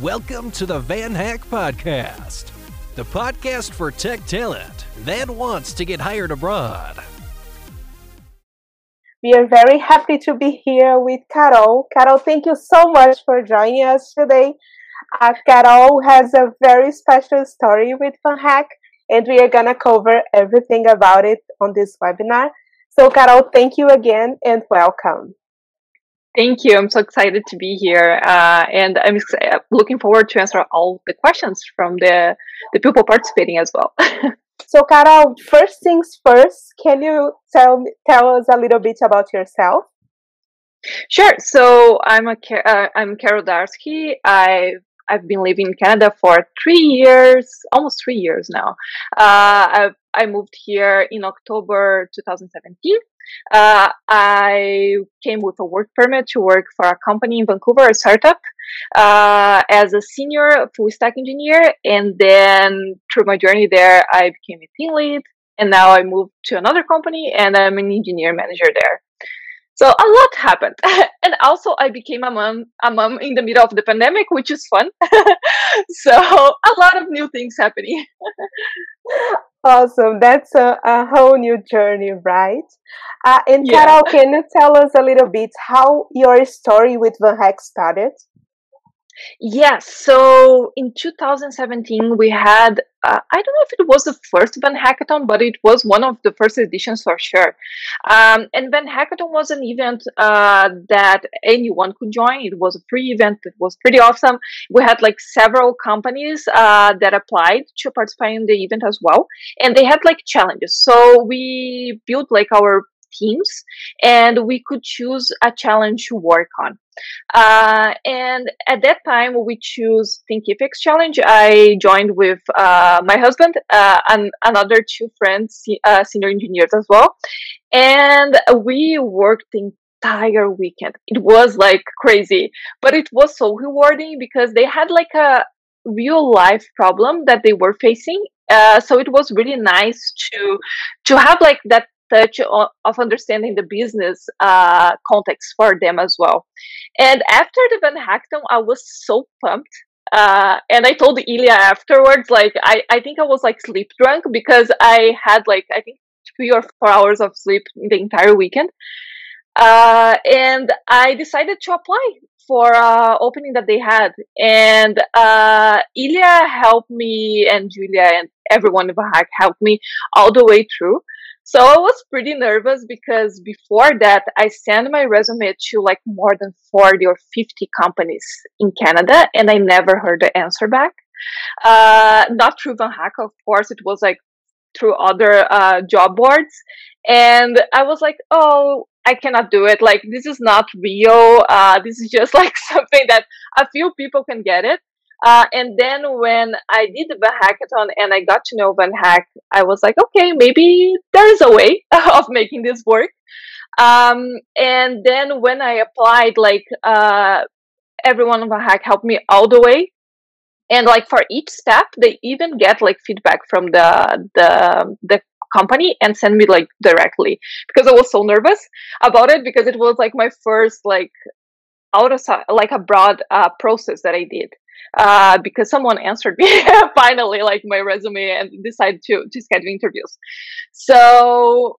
Welcome to the VanHack Podcast, the podcast for tech talent that wants to get hired abroad. We are very happy to be here with Carol. Carol, thank you so much for joining us today. Uh, Carol has a very special story with VanHack, and we are going to cover everything about it on this webinar. So, Carol, thank you again and welcome. Thank you. I'm so excited to be here, uh, and I'm looking forward to answer all the questions from the the people participating as well. So, Carol, first things first, can you tell tell us a little bit about yourself? Sure. So, I'm a uh, I'm Carol Darsky. I I've been living in Canada for three years, almost three years now. Uh, I, I moved here in October 2017. Uh, I came with a work permit to work for a company in Vancouver, a startup, uh, as a senior full stack engineer. And then through my journey there, I became a team lead. And now I moved to another company and I'm an engineer manager there. So a lot happened. and also I became a mom, a mom in the middle of the pandemic, which is fun. so a lot of new things happening. awesome. That's a, a, whole new journey, right? Uh, and yeah. Carol, can you tell us a little bit how your story with VanHack started? Yes. So in 2017, we had, uh, I don't know if it was the first VanHackathon, but it was one of the first editions for sure. Um, and VanHackathon was an event uh, that anyone could join. It was a free event. It was pretty awesome. We had like several companies uh, that applied to participate in the event as well. And they had like challenges. So we built like our teams and we could choose a challenge to work on. Uh, and at that time, we choose Thinkific challenge. I joined with uh, my husband uh, and another two friends, uh, senior engineers as well. And we worked the entire weekend. It was like crazy, but it was so rewarding because they had like a real life problem that they were facing. Uh, so it was really nice to to have like that touch of understanding the business uh, context for them as well. And after the VanHackathon, I was so pumped. Uh, and I told Ilya afterwards, like, I, I think I was like sleep drunk because I had like, I think three or four hours of sleep the entire weekend. Uh, and I decided to apply for uh, opening that they had. And uh, Ilya helped me, and Julia, and everyone in Hack helped me all the way through. So I was pretty nervous because before that, I sent my resume to like more than 40 or 50 companies in Canada, and I never heard the answer back. Uh, not through VanHack, of course, it was like through other uh, job boards. And I was like, oh, I cannot do it. Like, this is not real. Uh, this is just like something that a few people can get it. Uh, and then when I did the hackathon and I got to know VanHack, I was like, okay, maybe there's a way of making this work. Um, and then when I applied, like, uh, everyone on VanHack helped me all the way. And like for each step, they even get like feedback from the, the, the company and send me like directly because I was so nervous about it because it was like my first like out of like a broad uh, process that I did uh, because someone answered me finally, like my resume, and decided to to schedule interviews. So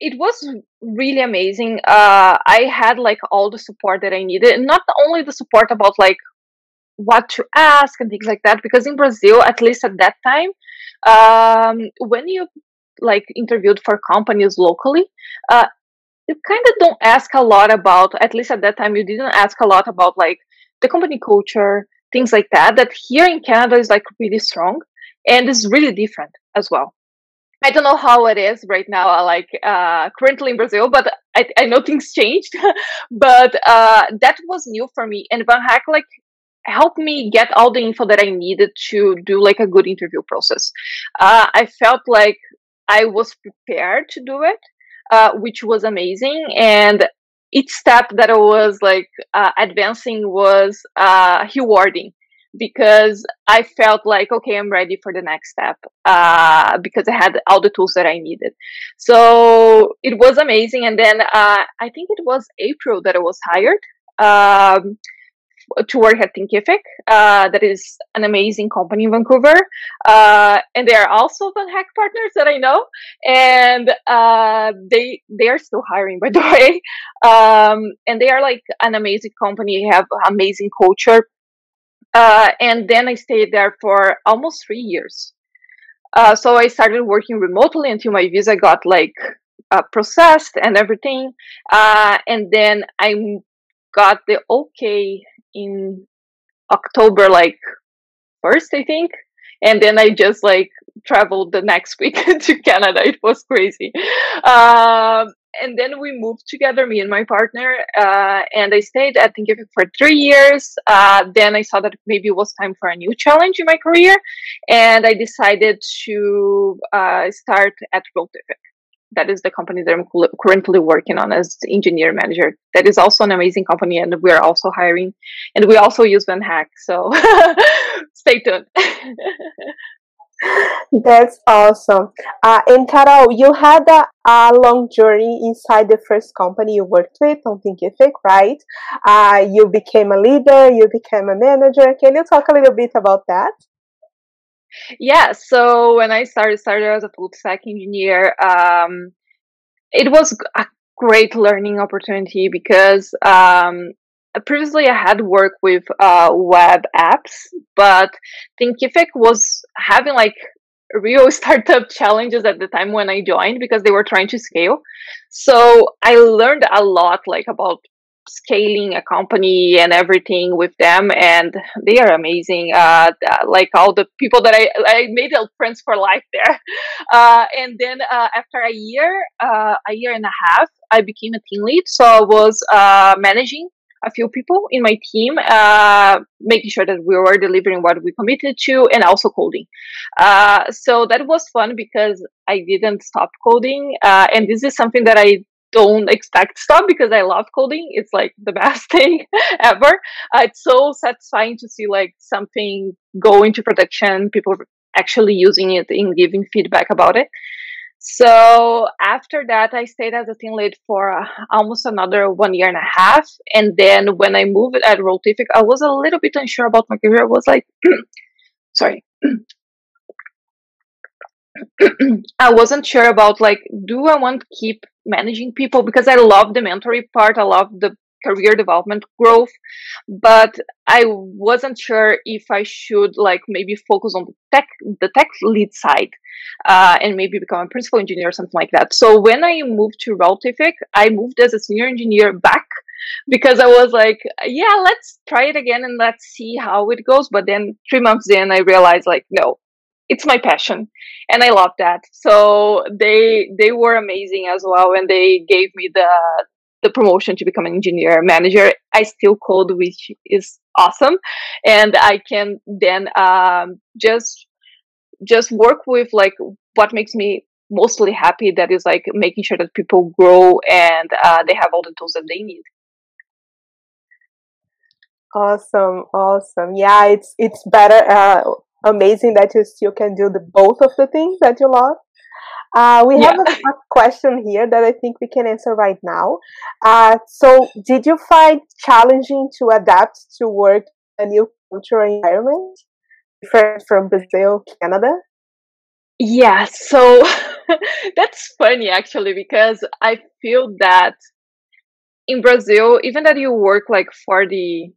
it was really amazing. Uh, I had like all the support that I needed, and not only the support about like what to ask and things like that, because in Brazil, at least at that time, um, when you like interviewed for companies locally, uh, you kind of don't ask a lot about. At least at that time, you didn't ask a lot about like the company culture, things like that, that here in Canada is like really strong and is really different as well. I don't know how it is right now, uh, like uh, currently in Brazil, but I, I know things changed. but uh, that was new for me, and VanHack like helped me get all the info that I needed to do like a good interview process. Uh, I felt like I was prepared to do it, uh, which was amazing, and each step that I was like uh, advancing was uh, rewarding because I felt like, okay, I'm ready for the next step uh, because I had all the tools that I needed. So it was amazing. And then uh, I think it was April that I was hired. Um, to work at Thinkific. Uh, that is an amazing company in Vancouver, uh, and they are also VanHack partners that I know, and uh, they they are still hiring by the way, um, and they are like an amazing company. Have amazing culture, uh, and then I stayed there for almost three years. Uh, so I started working remotely until my visa got like uh, processed and everything. Uh, and then I got the okay in October, like first, I think. And then I just like traveled the next week to Canada. It was crazy. Um, and then we moved together, me and my partner, uh, and I stayed at Thinkific for three years. Uh, then I saw that maybe it was time for a new challenge in my career, and I decided to uh, start at Routific that is the company that I'm currently working on as engineer manager. That is also an amazing company, and we are also hiring, and we also use VanHack. So stay tuned. That's awesome. Uh, and Carol, you had a, a, long journey inside the first company you worked with on Thinkific, right? Uh, you became a leader, you became a manager. Can you talk a little bit about that? Yeah, so when I started, started as a full stack engineer, um, it was a great learning opportunity because um, previously I had worked with uh, web apps, but Thinkific was having like real startup challenges at the time when I joined because they were trying to scale. So I learned a lot like about scaling a company and everything with them and they are amazing uh, like all the people that i i made friends for life there uh, and then uh, after a year uh, a year and a half i became a team lead so i was uh, managing a few people in my team, uh, making sure that we were delivering what we committed to and also coding. Uh, so that was fun because I didn't stop coding. Uh, and this is something that I don't expect stuff because I love coding. It's like the best thing ever. Uh, it's so satisfying to see like something go into production, people actually using it and giving feedback about it. So after that, I stayed as a team lead for uh, almost another one year and a half. And then when I moved at Routific, I was a little bit unsure about my career. I was like, sorry. I wasn't sure about like, do I want to keep managing people? Because I love the mentoring part. I love the career development growth, but I wasn't sure if I should like maybe focus on the tech, the tech lead side, uh, and maybe become a principal engineer or something like that. So when I moved to Routific, I moved as a senior engineer back because I was like, yeah, let's try it again and let's see how it goes. But then three months in, I realized like, no, it's my passion and i love that. So they they were amazing as well and they gave me the the promotion to become an engineer manager. I still code which is awesome and i can then um, just just work with like what makes me mostly happy that is like making sure that people grow and uh, they have all the tools that they need. Awesome awesome. Yeah it's it's better uh, amazing that you still can do the both of the things that you love. Uh, we have a, a, question here that I think we can answer right now. Uh, so, did you find challenging to adapt to work a new cultural environment, different from Brazil, Canada? Yeah, so that's funny actually because I feel that in Brazil, even that you work like 40,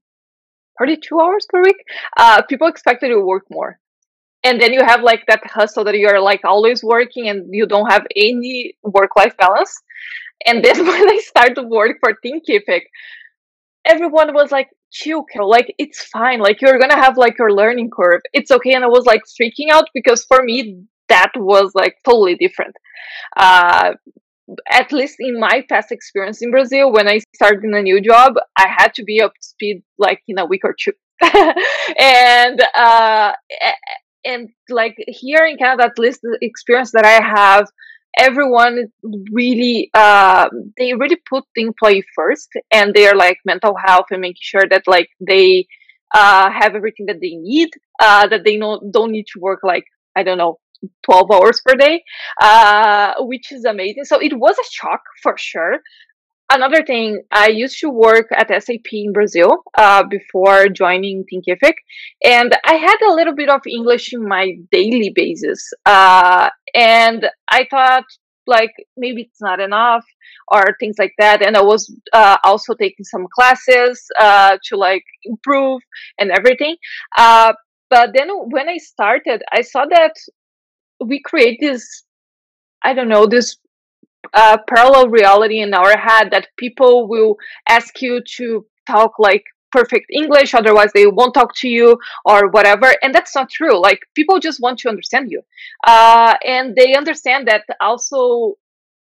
42 hours per week, uh, people expect you to work more. And then you have like that hustle that you're like always working and you don't have any work life balance. And then when I started to work for Thinkific, everyone was like, chill, Carol, like it's fine. Like you're gonna have like your learning curve. It's okay. And I was like freaking out because for me, that was like totally different. Uh, at least in my past experience in Brazil, when I started in a new job, I had to be up to speed like in a week or two. and uh, and like here in Canada, at least the experience that I have, everyone really uh, they really put the employee first, and they're like mental health and making sure that like they uh, have everything that they need, uh, that they know don't need to work like I don't know 12 hours per day, uh, which is amazing. So it was a shock for sure. another thing, I used to work at SAP in Brazil uh, before joining Thinkific, and I had a little bit of English in my daily basis. Uh, and I thought, like, maybe it's not enough or things like that. And I was uh, also taking some classes uh, to like improve and everything. Uh, but then when I started, I saw that we create this, I don't know, this uh, parallel reality in our head that people will ask you to talk like perfect English, otherwise they won't talk to you or whatever. And that's not true. Like people just want to understand you. Uh, and they understand that also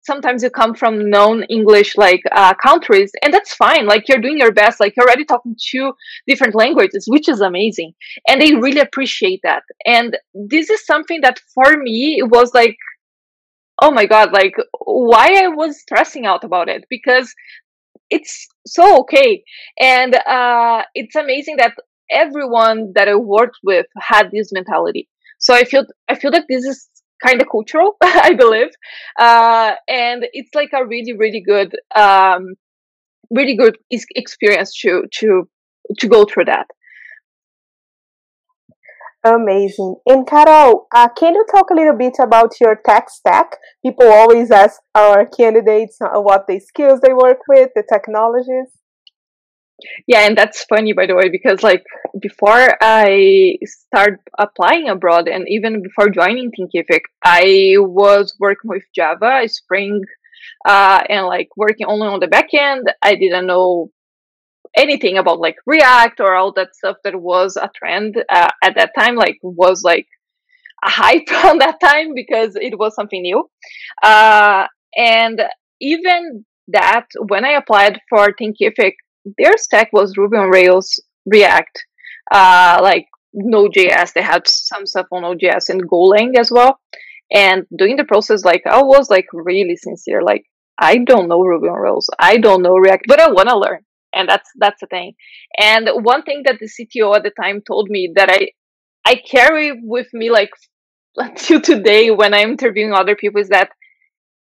sometimes you come from known English like uh, countries, and that's fine. Like you're doing your best. Like you're already talking two different languages, which is amazing, and they really appreciate that. And this is something that for me it was like, oh my god, like why I was stressing out about it because it's so okay, and uh, it's amazing that everyone that I worked with had this mentality. So I feel I feel that this is kind of cultural, I believe. Uh, and it's like a really, really good, um, really good experience to to to go through that. Amazing. And Carol, uh, can you talk a little bit about your tech stack? People always ask our candidates uh, what the skills they work with, the technologies. Yeah, and that's funny by the way because like before I start applying abroad and even before joining Thinkific, I was working with Java, Spring, uh, and like working only on the back end. I didn't know anything about like React or all that stuff that was a trend uh, at that time. Like was like a hype on that time because it was something new. Uh, and even that when I applied for Thinkific, their stack was Ruby on Rails, React, uh, like Node.js. They had some stuff on Node.js and Golang as well. And during the process, like I was like really sincere. Like I don't know Ruby on Rails, I don't know React, but I want to learn, and that's that's the thing. And one thing that the CTO at the time told me that I I carry with me like until today when I'm interviewing other people is that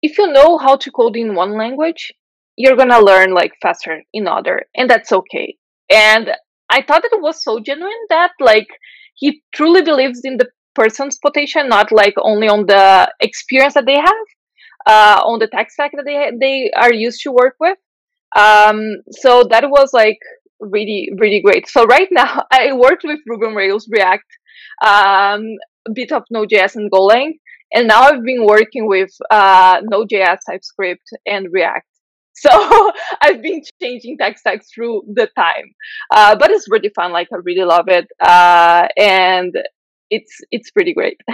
if you know how to code in one language, you're gonna learn like faster in other and that's okay. And i thought it was so genuine that like he truly believes in the person's potential not like only on the experience that they have uh, on the tech stack that they they are used to work with. Um, so that was like really really great. So right now i worked with ruby on rails react um, a bit of node.js and golang and now i've been working with uh, node.js typescript and react so I've been changing tech stacks through the time, uh, but it's really fun. Like I really love it, uh, and it's it's pretty great.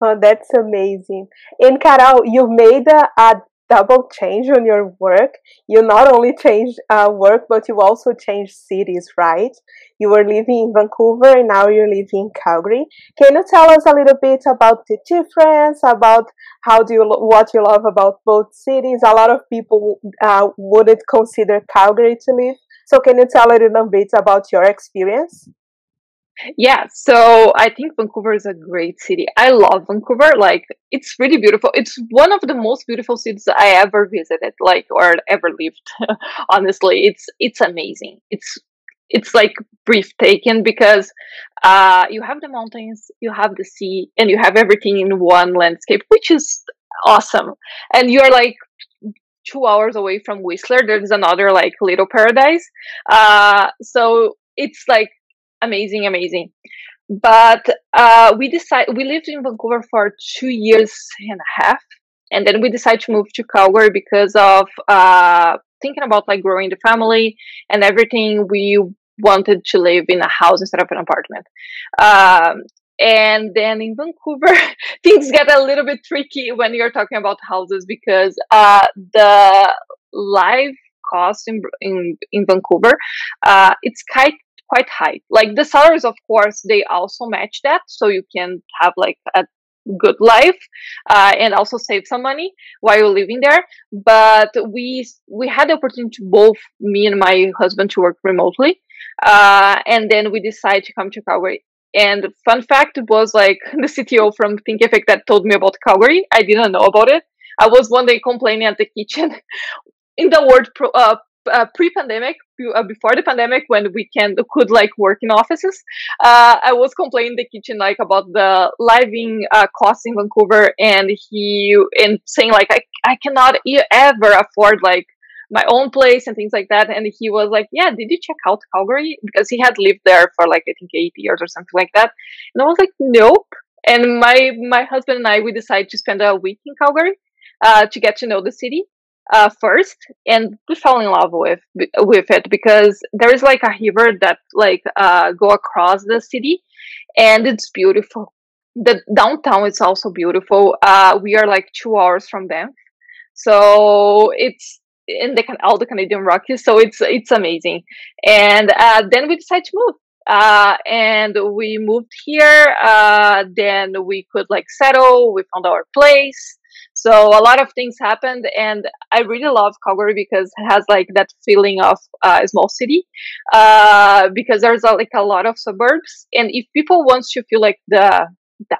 Oh, that's amazing. And Carol, you made a, a double change on your work. You not only changed uh, work, but you also changed cities, right? You were living in Vancouver and now you're living in Calgary. Can you tell us a little bit about the difference, about how do you what you love about both cities? A lot of people uh, wouldn't consider Calgary to live. So can you tell a little bit about your experience? Yeah, so I think Vancouver is a great city. I love Vancouver. Like, it's really beautiful. It's one of the most beautiful cities I ever visited, like, or ever lived. Honestly, it's it's amazing. It's it's like breathtaking because uh, you have the mountains, you have the sea, and you have everything in one landscape, which is awesome. And you're like two hours away from Whistler. There's another like little paradise. Uh, so it's like amazing, amazing. But uh, we decided we lived in Vancouver for two years and a half, and then we decided to move to Calgary because of uh, thinking about like growing the family and everything. We wanted to live in a house instead of an apartment. Um, and then in Vancouver, things get a little bit tricky when you're talking about houses because uh, the live cost in in, in Vancouver, uh, it's quite quite high. Like the salaries, of course, they also match that, so you can have like a good life uh, and also save some money while you're living there. But we we had the opportunity both me and my husband to work remotely, uh, and then we decided to come to Calgary. And fun fact was like the CTO from Thinkific that told me about Calgary. I didn't know about it. I was one day complaining at the kitchen in the word pro, uh, uh, pre-pandemic, uh, before the pandemic, when we can could like work in offices, uh, I was complaining the kitchen like about the living uh, costs in Vancouver, and he and saying like I I cannot ever afford like my own place and things like that. And he was like, "Yeah, did you check out Calgary?" Because he had lived there for like I think eight years or something like that. And I was like, "Nope." And my my husband and I we decided to spend a week in Calgary uh, to get to know the city uh, first, and we fell in love with with it because there is like a river that like uh, go across the city, and it's beautiful. The downtown is also beautiful. Uh, we are like two hours from them, so it's in the all the Canadian Rockies. So it's it's amazing. And uh, then we decided to move. Uh, and we moved here. Uh, then we could like settle. We found our place. So a lot of things happened, and I really love Calgary because it has like that feeling of uh, a small city. Uh, because there's like a lot of suburbs, and if people want to feel like the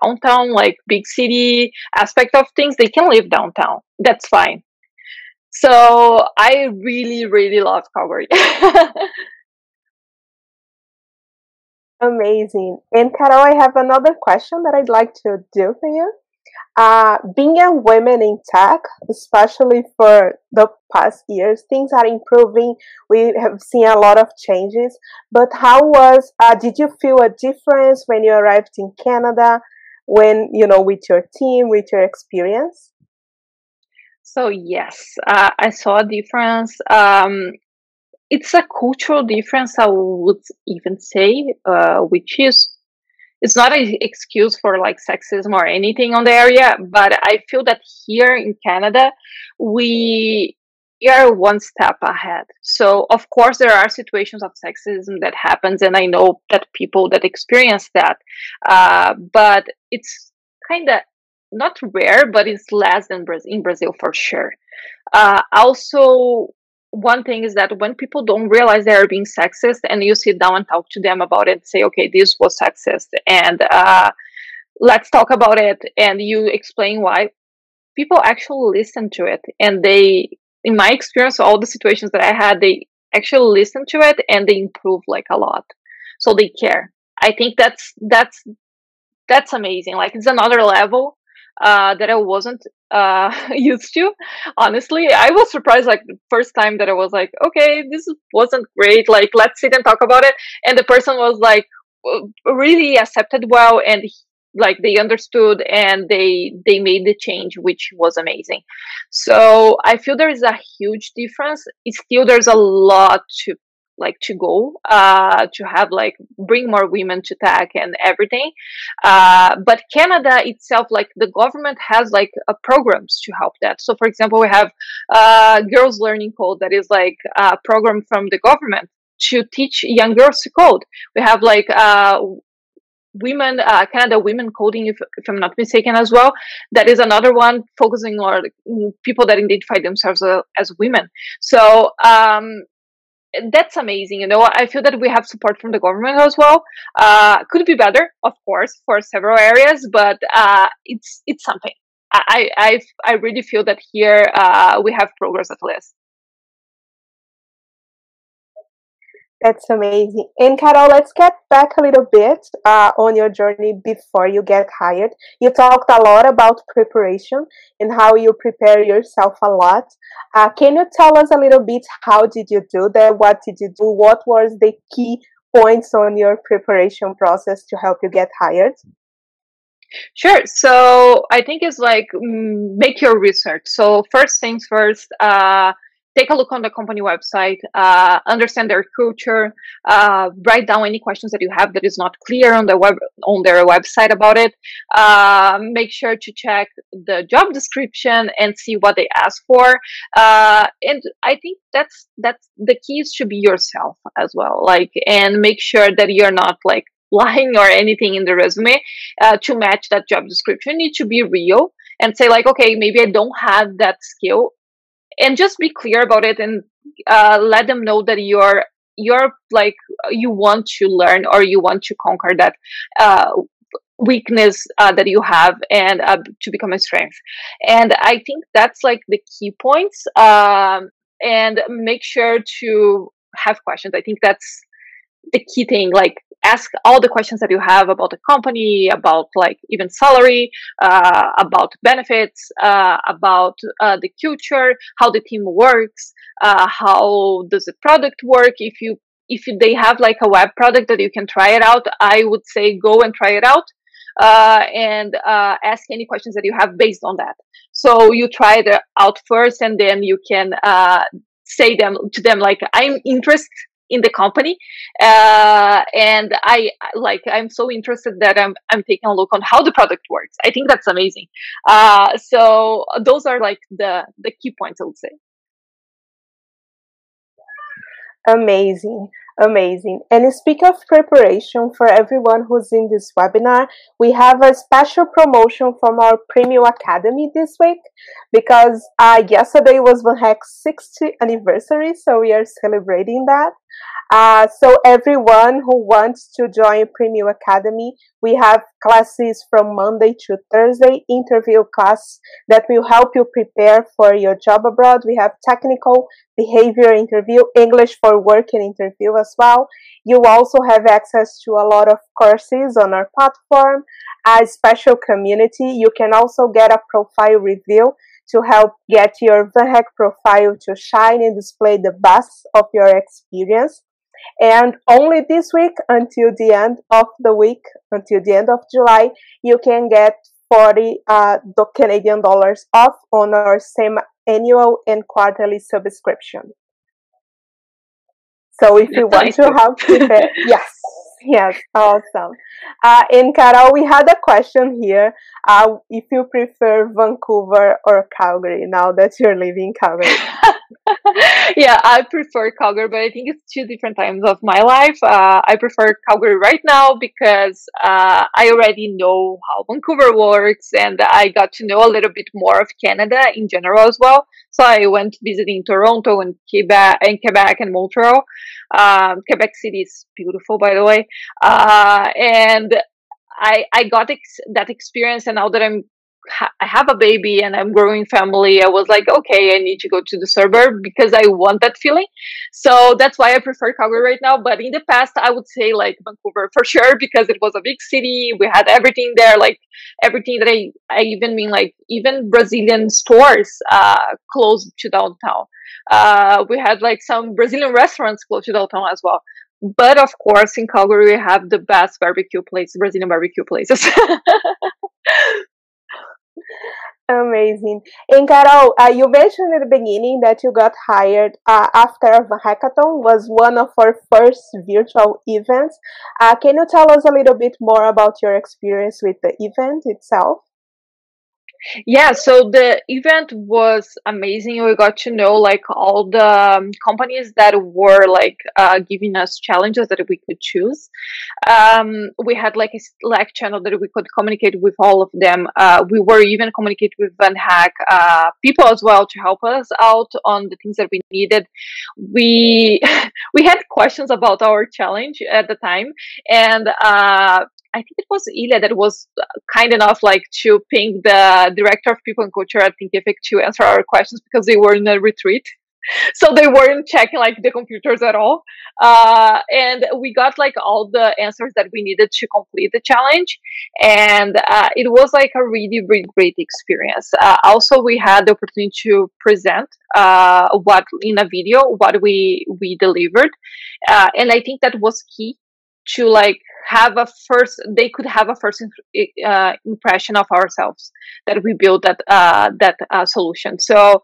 downtown, like big city aspect of things, they can live downtown. That's fine. So I really, really love Calgary. Amazing. And Carol, I have another question that I'd like to do for you. Uh, being a woman in tech, especially for the past years, things are improving. We have seen a lot of changes. But how was? Uh, did you feel a difference when you arrived in Canada? When you know, with your team, with your experience? So yes, uh, I saw a difference. Um, it's a cultural difference, I would even say, uh, which is it's not an excuse for like sexism or anything on the area, but I feel that here in Canada, we are one step ahead. So of course there are situations of sexism that happens, and I know that people that experience that, uh, but it's kind of not rare, but it's less than in Brazil for sure. Uh, also, one thing is that when people don't realize they are being sexist and you sit down and talk to them about it say okay this was sexist and uh, let's talk about it and you explain why people actually listen to it. And they in my experience all the situations that i had they actually listen to it and they improve like a lot. So they care. I think that's that's that's amazing. Like it's another level uh, that I wasn't uh, used to. Honestly, I was surprised like the first time that I was like, okay, this wasn't great. Like, let's sit and talk about it. And the person was like, really accepted well and like they understood and they they made the change which was amazing so i feel there is a huge difference it's still there's a lot to like to go uh, to have like bring more women to tech and everything. Uh, but canada itself like the government has like uh, programs to help that. So for example we have uh, girls learning code that is like a program from the government to teach young girls to code. We have like uh, women uh, canada women coding if, if, i'm not mistaken as well. That is another one focusing on people that identify themselves uh, as women. So um, that's amazing. You know, I feel that we have support from the government as well. Uh, could be better, of course, for several areas, but uh, it's it's something. I I I really feel that here uh, we have progress at least. That's amazing. And Carol, let's get back a little bit uh, on your journey before you get hired. You talked a lot about preparation and how you prepare yourself a lot. Uh, can you tell us a little bit how did you do that? What did you do? What was the key points on your preparation process to help you get hired? Sure. So I think it's like mm, make your research. So first things first. Uh, take a look on the company website, uh, understand their culture, uh, write down any questions that you have that is not clear on their web on their website about it. Uh, make sure to check the job description and see what they ask for. Uh, and I think that's that's the keys should be yourself as well, like and make sure that you're not like lying or anything in the resume uh, to match that job description. You need to be real and say like, okay, maybe I don't have that skill and just be clear about it and uh, let them know that you're you're like you want to learn or you want to conquer that uh, weakness uh, that you have and uh, to become a strength. And i think that's like the key points um, and make sure to have questions. I think that's the key thing like ask all the questions that you have about the company about like even salary uh, about benefits uh, about uh, the culture how the team works uh, how does the product work if you if they have like a web product that you can try it out i would say go and try it out uh, and uh, ask any questions that you have based on that. So you try it out first, and then you can uh, say them to them like, "I'm interested in the company, uh, and I like I'm so interested that I'm I'm taking a look on how the product works. I think that's amazing. Uh, so those are like the the key points I would say. Amazing. Amazing. And speak of preparation for everyone who's in this webinar, we have a special promotion from our Premium Academy this week because uh, yesterday was VanHack's 60th anniversary, so we are celebrating that. Uh, so everyone who wants to join Premium Academy, we have classes from Monday to Thursday, interview class that will help you prepare for your job abroad. We have technical behavior interview, English for working interview as well. You also have access to a lot of courses on our platform, a special community. You can also get a profile review to help get your VanHack profile to shine and display the best of your experience. And only this week until the end of the week, until the end of July, you can get 40 uh, Canadian dollars off on our same annual and quarterly subscription. So if you want to help yes, yes, awesome. Uh, in Carol, we had a question here. Uh, if you prefer Vancouver or Calgary now that you're living Calgary. yeah, I prefer Calgary, but I think it's two different times of my life. Uh, I prefer Calgary right now because uh, I already know how Vancouver works and I got to know a little bit more of Canada in general as well. So I went visiting Toronto and Quebec and Quebec and Montreal. Um, Quebec City is beautiful, by the way. Uh, and I, I got ex- that experience and now that I'm I have a baby and I'm growing family, I was like, okay, I need to go to the suburb because I want that feeling. So that's why I prefer Calgary right now. But in the past, I would say like Vancouver for sure because it was a big city. We had everything there, like everything that I, I even mean like even Brazilian stores uh, close to downtown. Uh, we had like some Brazilian restaurants close to downtown as well. But of course, in Calgary, we have the best barbecue places, Brazilian barbecue places. Amazing. And Carol, uh, you mentioned at the beginning that you got hired uh, after a hackathon was one of our first virtual events. Uh, can you tell us a little bit more about your experience with the event itself? Yeah, so the event was amazing. We got to know like all the um, companies that were like uh, giving us challenges that we could choose. Um, we had like a Slack channel that we could communicate with all of them. Uh, we were even communicate with VanHack uh, people as well to help us out on the things that we needed. We we had questions about our challenge at the time, and uh, I think it was Ilya that was uh, kind enough like to ping the director of people and culture at Thinkific to answer our questions because they were in a retreat. So they weren't checking like the computers at all. Uh, and we got like all the answers that we needed to complete the challenge. And uh, it was like a really, really great experience. Uh, also, we had the opportunity to present uh, what in a video, what we, we delivered. Uh, and I think that was key to like have a first they could have a first uh, impression of ourselves that we built that uh, that uh, solution so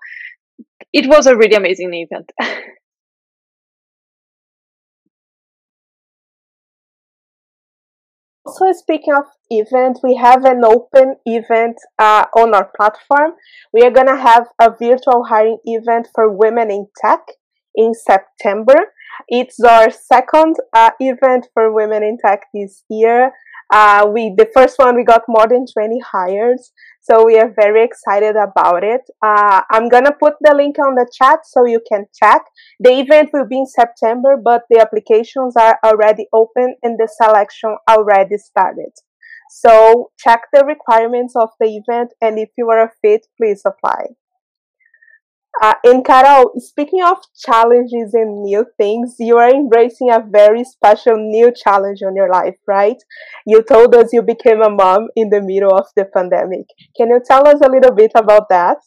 it was a really amazing event So speaking of event, we have an open event uh, on our platform. We are gonna have a virtual hiring event for women in tech in September. It's our second uh, event for women in tech this year. Uh, we the first one we got more than 20 hires, so we are very excited about it. Uh, I'm gonna put the link on the chat so you can check. The event will be in September, but the applications are already open and the selection already started. So check the requirements of the event and if you are a fit, please apply. Uh, and Carol, speaking of challenges and new things, you are embracing a very special new challenge on your life, right? You told us you became a mom in the middle of the pandemic. Can you tell us a little bit about that?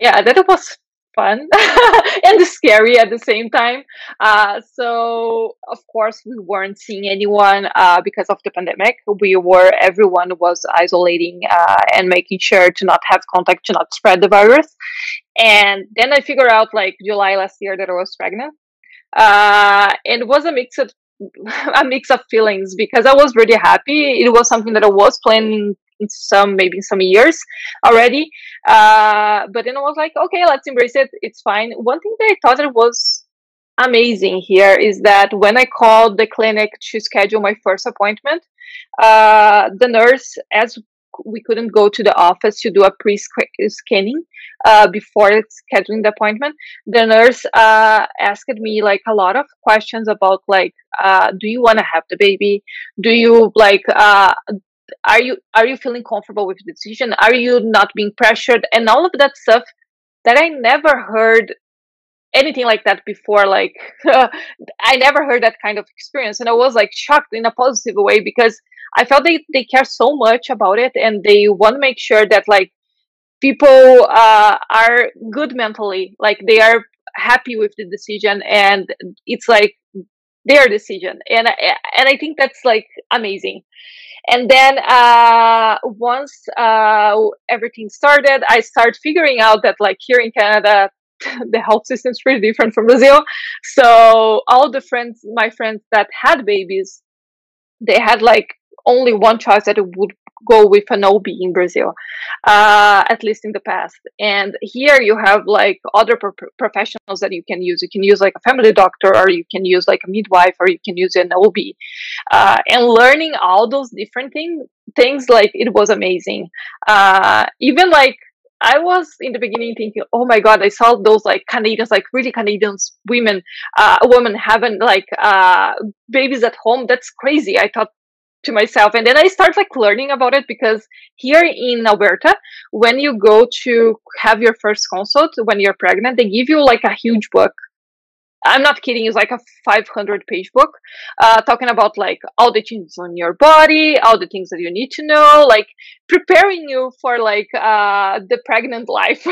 Yeah, that was fun and scary at the same time. Uh, so of course we weren't seeing anyone uh, because of the pandemic. We were everyone was isolating uh, and making sure to not have contact to not spread the virus. And then I figured out like July last year that I was pregnant. Uh, and it was a mix of a mix of feelings because I was really happy. It was something that I was planning in some maybe some years already. Uh, but then I was like, okay, let's embrace it. It's fine. One thing that I thought it was amazing here is that when I called the clinic to schedule my first appointment, uh, the nurse, as we couldn't go to the office to do a pre-scanning uh, before scheduling the appointment the nurse uh, asked me like a lot of questions about like uh, do you want to have the baby do you like uh, are you are you feeling comfortable with the decision? Are you not being pressured? And all of that stuff that i never heard anything like that before like i never heard that kind of experience. And i was like shocked in a positive way because i felt they, they care so much about it and they want to make sure that like people uh, are good mentally. Like they are happy with the decision and it's like their decision. And and i think that's like amazing. And then uh, once uh, everything started i started figuring out that like here in canada the health system is pretty different from brazil. So all the friends my friends that had babies they had like only one choice that it would go with an OB in Brazil, uh, at least in the past. And here you have like other pro- professionals that you can use. You can use like a family doctor, or you can use like a midwife, or you can use an OB. Uh, and learning all those different thing, things, like it was amazing. Uh, even like I was in the beginning thinking, oh my god, I saw those like Canadians, like really Canadians women, uh, women having like uh, babies at home. That's crazy. I thought to myself. And then i start like learning about it because here in alberta when you go to have your first consult when you're pregnant they give you like a huge book i'm not kidding it's like a 500 page book uh, talking about like all the changes on your body all the things that you need to know like preparing you for like uh, the pregnant life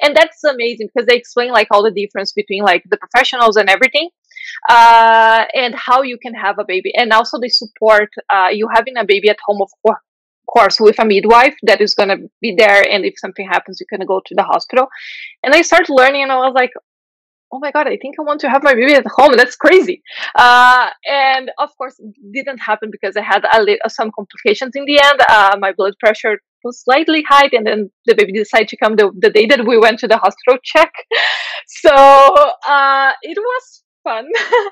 and that's amazing because they explain like all the difference between like the professionals and everything uh, and how you can have a baby. And also they support uh, you having a baby at home, of course, with a midwife that is going to be there. And if something happens, you can go to the hospital. And I started learning and I was like, oh my god i think i want to have my baby at home. That's crazy. Uh, and of course it didn't happen because i had a li- some complications in the end. Uh, my blood pressure was slightly high and then the baby decided to come the, the day that we went to the hospital check. So uh, it was fun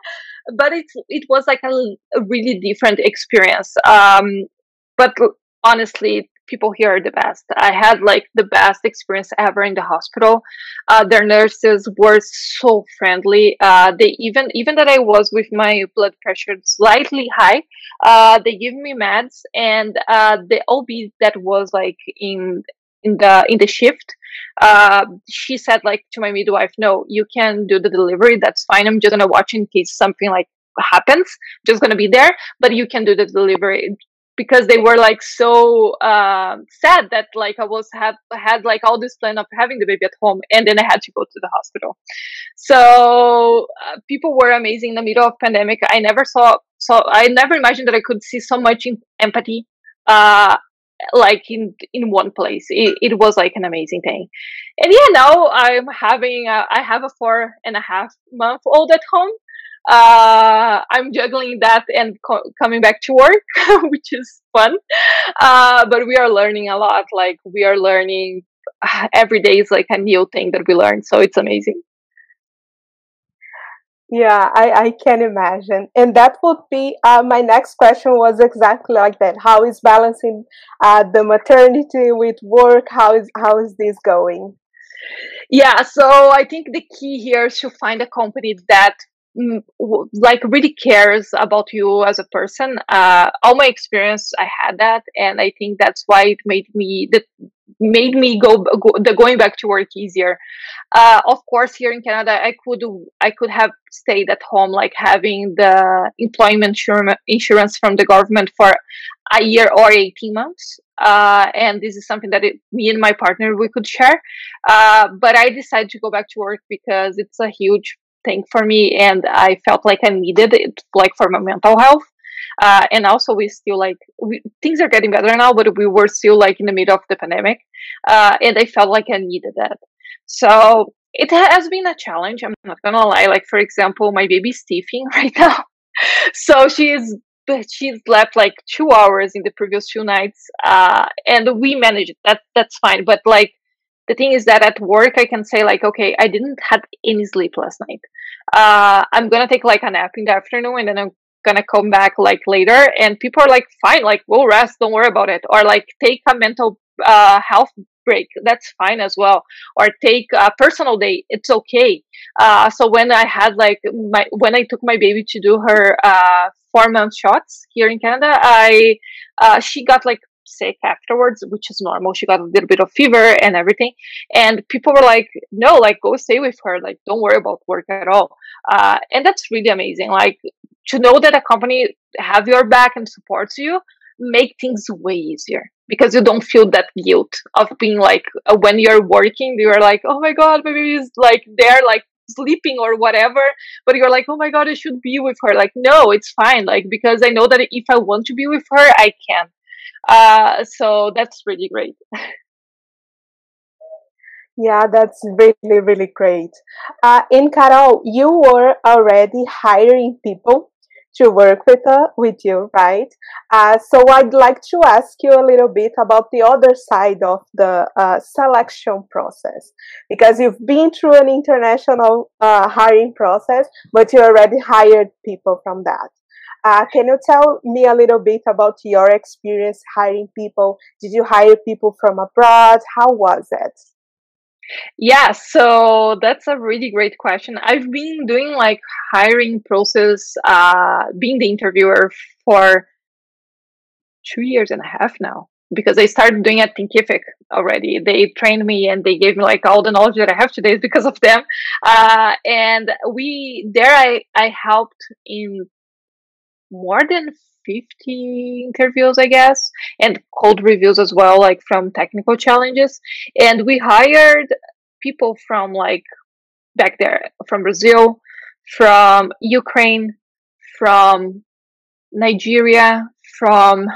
but it it was like a, a really different experience. Um, but honestly people here are the best. I had like the best experience ever in the hospital. Uh, their nurses were so friendly. Uh, they even even that i was with my blood pressure slightly high uh, they give me meds and uh, the ob that was like in in the in the shift uh, she said like to my midwife no you can do the delivery. That's fine. I'm just gonna watch in case something like happens. Just gonna be there but you can do the delivery because they were like so uh, sad that like I was had had like all this plan of having the baby at home and then I had to go to the hospital. So uh, people were amazing in the middle of pandemic. I never saw so I never imagined that I could see so much empathy uh, like in in one place it, it was like an amazing thing and yeah now i'm having a, I have a four and a half month old at home uh, i'm juggling that and co- coming back to work which is fun uh, but we are learning a lot like we are learning every day is like a new thing that we learn so it's amazing yeah, I, I can imagine. And that would be uh, my next question was exactly like that. How is balancing uh, the maternity with work? How is how is this going? Yeah, so I think the key here is to find a company that like really cares about you as a person. Uh, all my experience, I had that, and I think that's why it made me that made me go, go the going back to work easier. Uh, of course, here in Canada, I could I could have stayed at home, like having the employment insurance from the government for a year or eighteen months. Uh, and this is something that it, me and my partner we could share. Uh, but I decided to go back to work because it's a huge thing for me, and I felt like I needed it, like for my mental health. Uh, and also we still like we, things are getting better now, but we were still like in the middle of the pandemic, uh, and I felt like I needed that. So it has been a challenge. I'm not gonna lie. Like for example, my baby's teething right now, so she's she slept like two hours in the previous two nights, uh, and we managed it. That that's fine. But like the thing is that at work I can say like, okay, I didn't have any sleep last night. Uh, I'm gonna take like a nap in the afternoon, and then I'm gonna come back like later. And people are like, fine, like we'll rest, don't worry about it, or like take a mental uh, health break. That's fine as well. Or take a personal day. It's okay. Uh, so when i had like my when i took my baby to do her uh, four month shots here in Canada, I uh, she got like sick afterwards, which is normal. She got a little bit of fever and everything, and people were like, "No, like go stay with her. Like don't worry about work at all." Uh, and that's really amazing. Like to know that a company have your back and supports you make things way easier because you don't feel that guilt of being like uh, when you're working you're like oh my god baby is like there like sleeping or whatever but you're like oh my god i should be with her like no it's fine like because i know that if i want to be with her i can uh so that's really great yeah that's really really great uh in carol you were already hiring people to work with uh, with you, right? Uh, so I'd like to ask you a little bit about the other side of the uh, selection process, because you've been through an international uh, hiring process, but you already hired people from that. Uh, can you tell me a little bit about your experience hiring people? Did you hire people from abroad? How was it? Yeah, so that's a really great question. I've been doing like hiring process, uh, being the interviewer for two years and a half now because I started doing at Thinkific already. They trained me and they gave me like all the knowledge that I have today is because of them. Uh, and we there I I helped in more than 50 interviews, I guess, and cold reviews as well, like from technical challenges. And we hired people from like back there from Brazil, from Ukraine, from Nigeria, from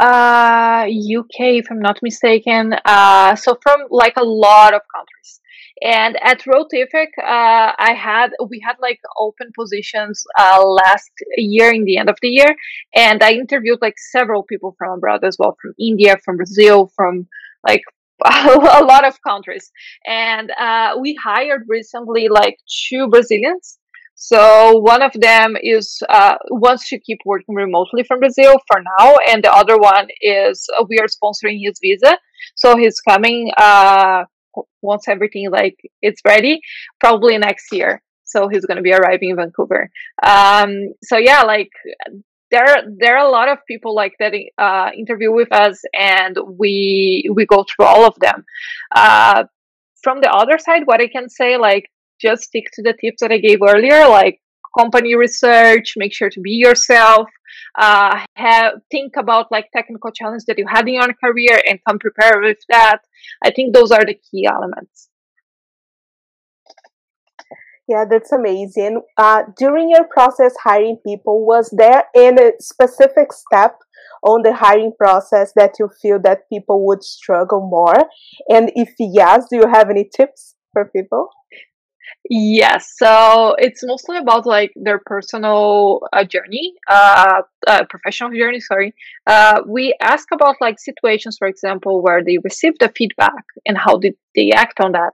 uh, UK, if I'm not mistaken. Uh, so from like a lot of countries. And at Routific, uh, I had we had like open positions uh, last year in the end of the year, and I interviewed like several people from abroad as well, from India, from Brazil, from like a lot of countries. And uh, we hired recently like two Brazilians. So one of them is uh, wants to keep working remotely from Brazil for now, and the other one is we are sponsoring his visa. So he's coming uh, once everything like it's ready, probably next year. So he's going to be arriving in Vancouver. Um, so yeah, like there, there are a lot of people like that uh, interview with us, and we we go through all of them. Uh, from the other side, what I can say, like just stick to the tips that I gave earlier, like company research, make sure to be yourself, uh, have think about like technical challenges that you had in your career and come prepared with that. I think those are the key elements. Yeah, that's amazing. Uh, during your process hiring people, was there any specific step on the hiring process that you feel that people would struggle more? And if yes, do you have any tips for people? Yes, so it's mostly about like their personal uh, journey, uh, uh, professional journey. Sorry, uh, we ask about like situations, for example, where they received the feedback and how did they act on that,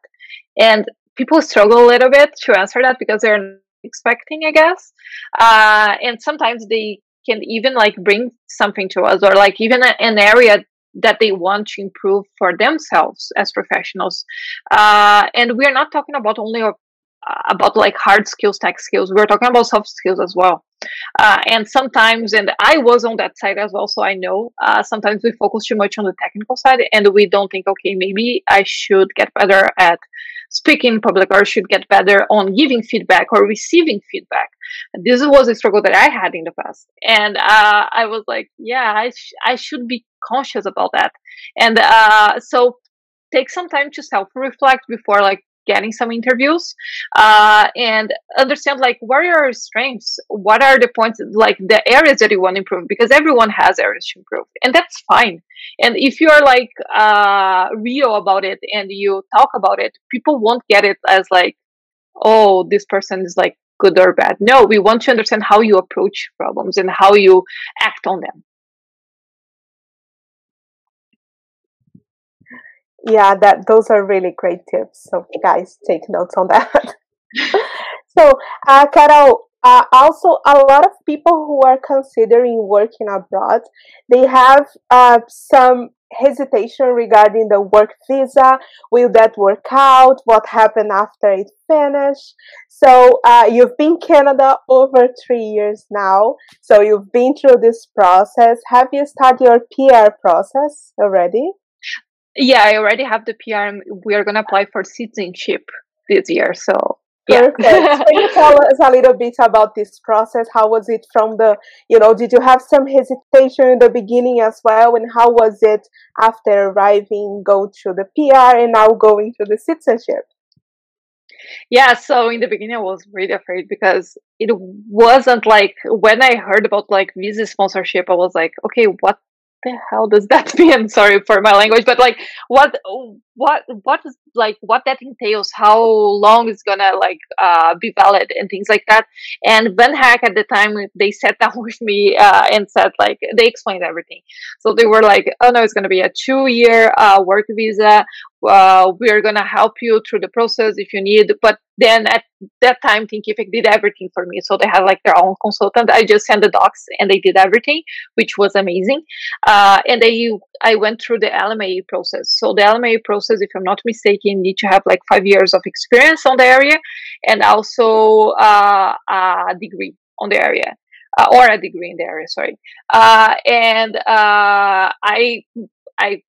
and people struggle a little bit to answer that because they're expecting, I guess, uh, and sometimes they can even like bring something to us or like even a, an area that they want to improve for themselves as professionals. Uh, and we're not talking about only about like hard skills, tech skills. We are talking about soft skills as well. Uh, and sometimes, and I was on that side as well, so I know uh, sometimes we focus too much on the technical side and we don't think, okay, maybe I should get better at speaking in public or should get better on giving feedback or receiving feedback. This was a struggle that I had in the past. And uh, I was like, yeah, I, sh- I should be conscious about that. And uh, so take some time to self reflect before like getting some interviews uh, and understand like what are your strengths? What are the points like the areas that you want to improve? Because everyone has areas to improve and that's fine. And if you're like uh, real about it and you talk about it people won't get it as like oh this person is like good or bad. No we want to understand how you approach problems and how you act on them yeah that those are really great tips. So guys take notes on that. So uh, carol uh, also a lot of people who are considering working abroad they have uh, some hesitation regarding the work visa. Will that work out? What happened after it finished? So uh, you've been canada over three years now. So you've been through this process. Have you started your pr process already yeah, I already have the PR. And We are gonna apply for citizenship this year. So yeah. Perfect. Can you tell us a little bit about this process? How was it from the, you know, did you have some hesitation in the beginning as well? And how was it after arriving, go through the PR and now going to the citizenship? Yeah, so in the beginning I was really afraid because it wasn't like when I heard about like visa sponsorship, I was like, okay, what the hell does that mean? Sorry for my language, but like, what, what, what is like, what that entails, how long is gonna like, uh, be valid and things like that. And VanHack at the time, they sat down with me, uh, and said like, they explained everything. So they were like, oh no, it's gonna be a two year, uh, work visa uh, we are to help you through the process if you need. But then at that time, Thinkific did everything for me. So they had like their own consultant. I just sent the docs and they did everything, which was amazing. Uh, and they, I went through the LMA process. So the LMA process, if I'm not mistaken, need to have like five years of experience on the area and also uh, a degree on the area. Uh, or a degree in the area, sorry. Uh, and uh, I I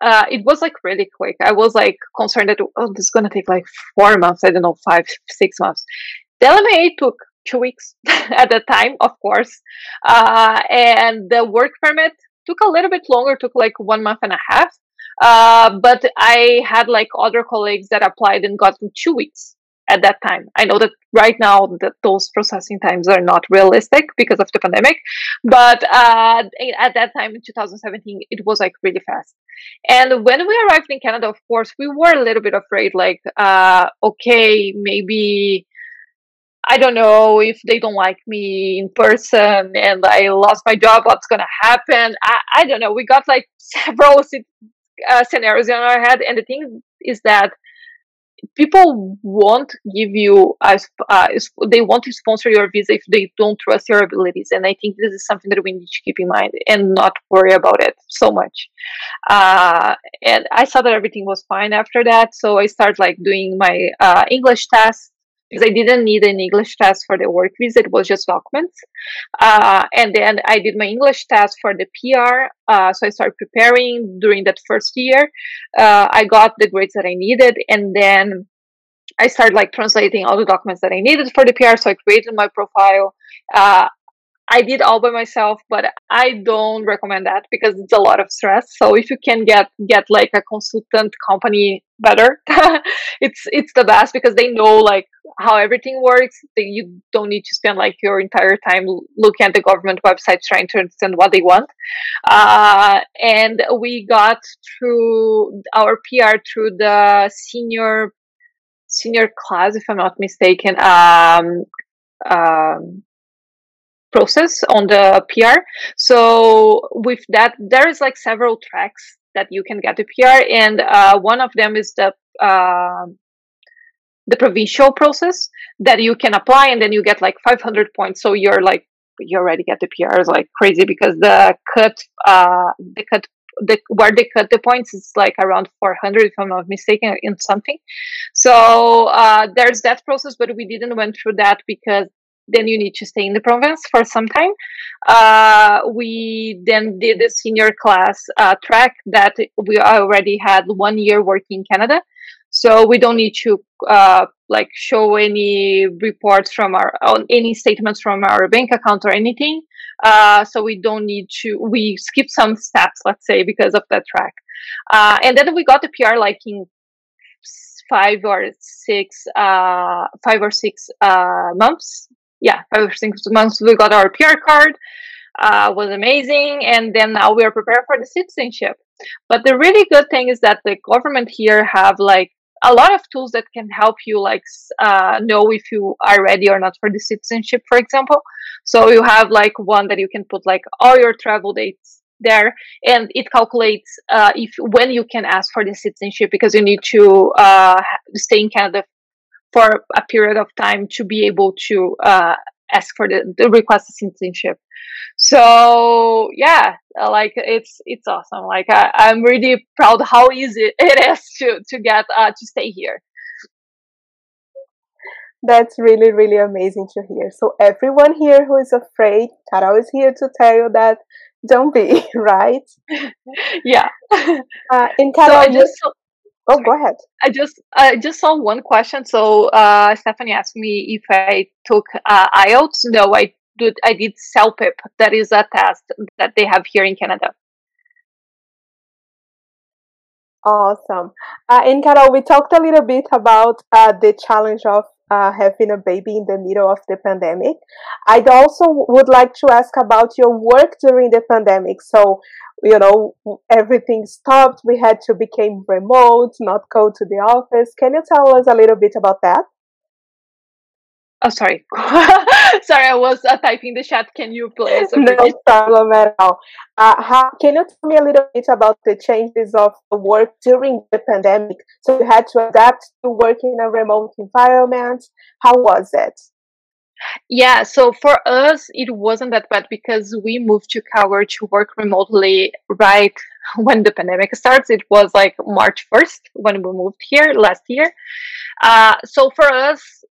uh, it was like really quick. I was like concerned that oh, this is gonna take like four months. I don't know, five, six months. The LMA took two weeks at the time, of course, uh, and the work permit took a little bit longer. Took like one month and a half. Uh, but I had like other colleagues that applied and got in two weeks at that time. I know that right now that those processing times are not realistic because of the pandemic, but uh, at that time in 2017, it was like really fast. And when we arrived in Canada, of course, we were a little bit afraid, like, uh, okay, maybe. I don't know if they don't like me in person and I lost my job, what's going to happen? I, I don't know. We got like several uh, scenarios in our head. And the thing is that people won't give you as uh, they want to sponsor your visa if they don't trust your abilities. And i think this is something that we need to keep in mind and not worry about it so much. Uh, and i saw that everything was fine after that. So i started like doing my uh, english test because I didn't need an English test for the work visa. It was just documents. Uh, and then I did my English test for the PR. Uh, so I started preparing during that first year. Uh, I got the grades that I needed. And then I started like translating all the documents that I needed for the PR. So I created my profile. I did all by myself, but I don't recommend that because it's a lot of stress. So if you can get get like a consultant company better, it's it's the best because they know like how everything works. That you don't need to spend like your entire time looking at the government website trying to understand what they want. Uh, and we got through our PR through the senior senior class, if I'm not mistaken. Um, um, process on the PR. So with that, there is like several tracks that you can get the PR, and uh, one of them is the uh, the provincial process that you can apply, and then you get like 500 points. So you're like you already get the PR is like crazy because the cut uh, the cut the where they cut the points is like around 400 if i'm not mistaken in something so uh, there's that process but we didn't went through that because then you need to stay in the province for some time. Uh, we then did a senior class uh, track that we already had one year working in canada. So we don't need to uh, like show any reports from our on any statements from our bank account or anything. Uh, so we don't need to we skip some steps let's say because of that track. Uh, and then we got the pr like in five or six uh, five or six months yeah five six months we got our pr card uh, was amazing and then now we are prepared for the citizenship. But the really good thing is that the government here have like a lot of tools that can help you like uh, know if you are ready or not for the citizenship for example. So you have like one that you can put like all your travel dates there and it calculates uh, if when you can ask for the citizenship because you need to uh, stay in canada for a period of time to be able to uh, ask for the, the request of citizenship. So yeah like it's it's awesome. Like I, i'm really proud how easy it is to to get uh, to stay here. That's really really amazing to hear. So everyone here who is afraid carol is here to tell you that don't be right? Yeah. Uh, in carol so just Oh, go ahead. I just I just saw one question. So uh, Stephanie asked me if I took uh, IELTS. No, I did. I did CELPIP. That is a test that they have here in Canada. Awesome. Uh, and Carol, we talked a little bit about uh, the challenge of uh, having a baby in the middle of the pandemic. I'd also would like to ask about your work during the pandemic. So, you know, everything stopped. We had to become remote, not go to the office. Can you tell us a little bit about that? Oh, sorry. sorry, I was uh, typing the chat. Can you please? no problem at all. Uh, how, can you tell me a little bit about the changes of work during the pandemic? So you had to adapt to working in a remote environment. How was it? Yeah, so for us, it wasn't that bad because we moved to Calgary to work remotely right when the pandemic starts. It was like March 1st when we moved here last year. Uh, so for us,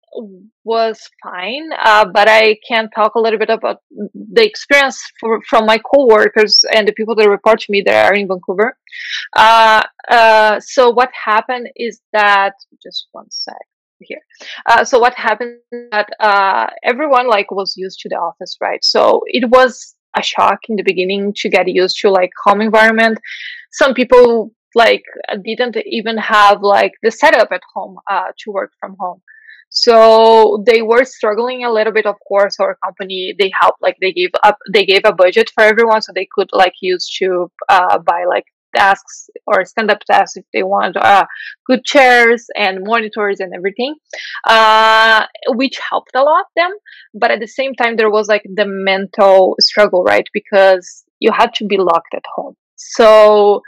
was fine, uh, but I can talk a little bit about the experience for, from my coworkers and the people that report to me that are in Vancouver. Uh, uh, so what happened is that just one sec here. Uh, so what happened that uh, everyone like was used to the office, right? So it was a shock in the beginning to get used to like home environment. Some people like didn't even have like the setup at home uh, to work from home. So they were struggling a little bit. Of course, our company they helped like they gave up they gave a budget for everyone so they could like use to uh, buy like desks or stand up desks if they want uh, good chairs and monitors and everything uh, which helped a lot them but at the same time there was like the mental struggle right because you had to be locked at home so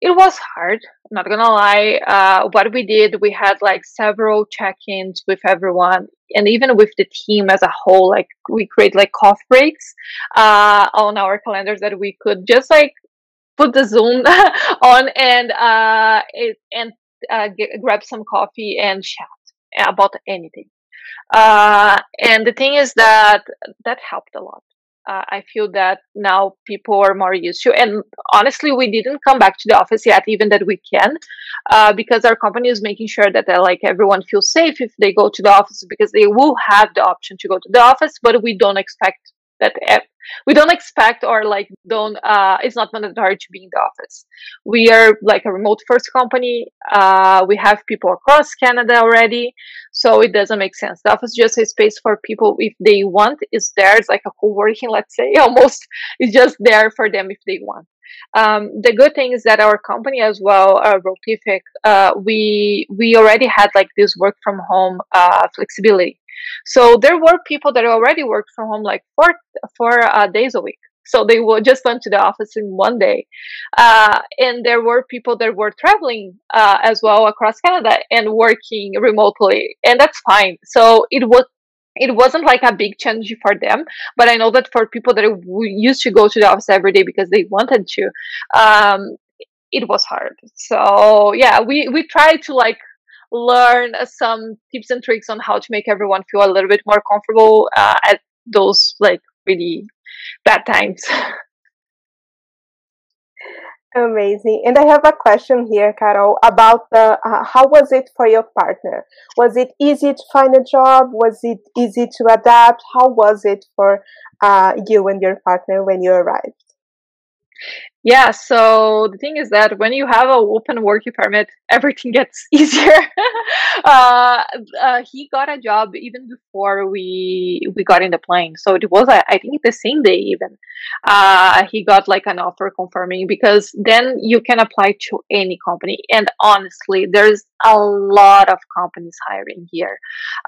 it was hard not gonna lie uh, what we did we had like several check-ins with everyone and even with the team as a whole like we create like coffee breaks uh, on our calendars that we could just like put the zoom on and uh, it, and uh, grab some coffee and chat about anything. Uh, and the thing is that that helped a lot uh, I feel that now people are more used to. And honestly, we didn't come back to the office yet, even that we can, uh, because our company is making sure that uh, like everyone feels safe if they go to the office, because they will have the option to go to the office, but we don't expect that we don't expect or like don't uh, it's not mandatory to be in the office. We are like a remote first company. Uh, we have people across canada already so it doesn't make sense. The office is just a space for people. If they want is there. It's like a co-working let's say almost. It's just there for them if they want. Um, the good thing is that our company as well, uh, Routific, uh, we we already had like this work from home uh, flexibility. So there were people that already worked from home like four four uh, days a week. So they would just went to the office in one day, uh, and there were people that were traveling uh, as well across Canada and working remotely, and that's fine. So it was it wasn't like a big challenge for them but i know that for people that used to go to the office every day because they wanted to um, it was hard so yeah we we tried to like learn some tips and tricks on how to make everyone feel a little bit more comfortable uh, at those like really bad times Amazing. And I have a question here, Carol, about the uh, how was it for your partner? Was it easy to find a job? Was it easy to adapt? How was it for uh, you and your partner when you arrived? Yeah, so the thing is that when you have an open work permit, everything gets easier. uh, uh, he got a job even before we we got in the plane, so it was I think the same day even. Uh, he got like an offer confirming because then you can apply to any company, and honestly, there's a lot of companies hiring here,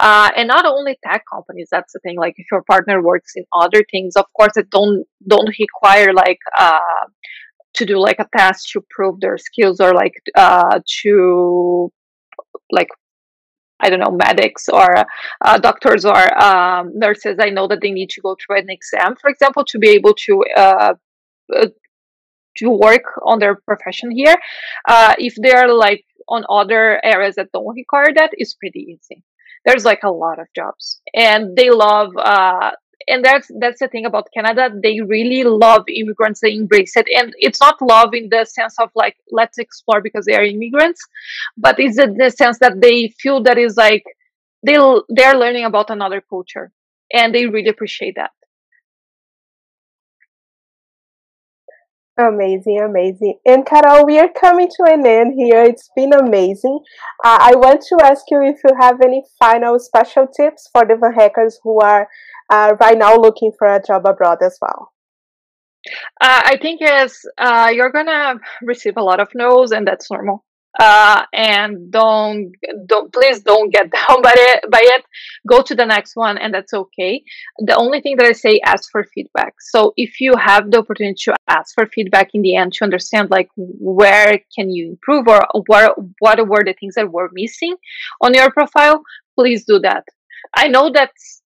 uh, and not only tech companies. That's the thing. Like if your partner works in other things, of course, it don't don't require like uh, to do like a test to prove their skills or like uh, to like I don't know, medics or uh, doctors or um, nurses. I know that they need to go through an exam, for example, to be able to uh, uh to work on their profession here. Uh, if they're like on other areas that don't require that is pretty easy. There's like a lot of jobs, and they love uh, and that's that's the thing about Canada. They really love immigrants. They embrace it, and it's not love in the sense of like let's explore because they are immigrants, but it's in the sense that they feel that is like they they're learning about another culture, and they really appreciate that. Amazing, amazing. And Carol, we are coming to an end here. It's been amazing. Uh, I want to ask you if you have any final special tips for the Van Hackers who are uh, right now looking for a job abroad as well? Uh, I think as uh, you're gonna receive a lot of no's, and that's normal. Uh, and don't don't please don't get down by it by it. Go to the next one, and that's okay. The only thing that I say, ask for feedback. So if you have the opportunity to ask for feedback in the end to understand like where can you improve or what what were the things that were missing on your profile, please do that. I know that's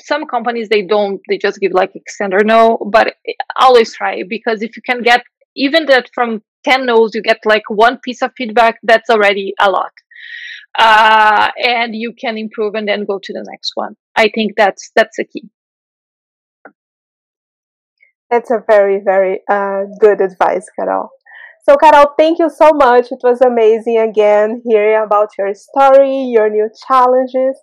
some companies they don't they just give like extend or no but always try because if you can get even that from 10 no's you get like one piece of feedback that's already a lot. Uh, and you can improve and then go to the next one. I think that's that's the key. That's a very very uh, good advice carol. So carol thank you so much. It was amazing again hearing about your story your new challenges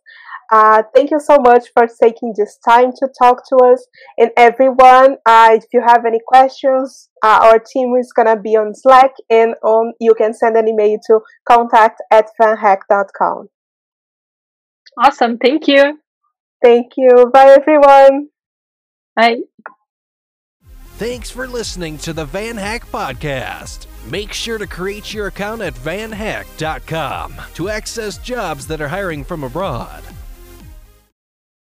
uh, thank you so much for taking this time to talk to us. And everyone, uh, if you have any questions, uh, our team is gonna be on Slack, and on you can send an email to contact at vanhack.com. Awesome. Thank you. Thank you. Bye, everyone. Bye. Thanks for listening to the VanHack Podcast. Make sure to create your account at vanhack.com to access jobs that are hiring from abroad.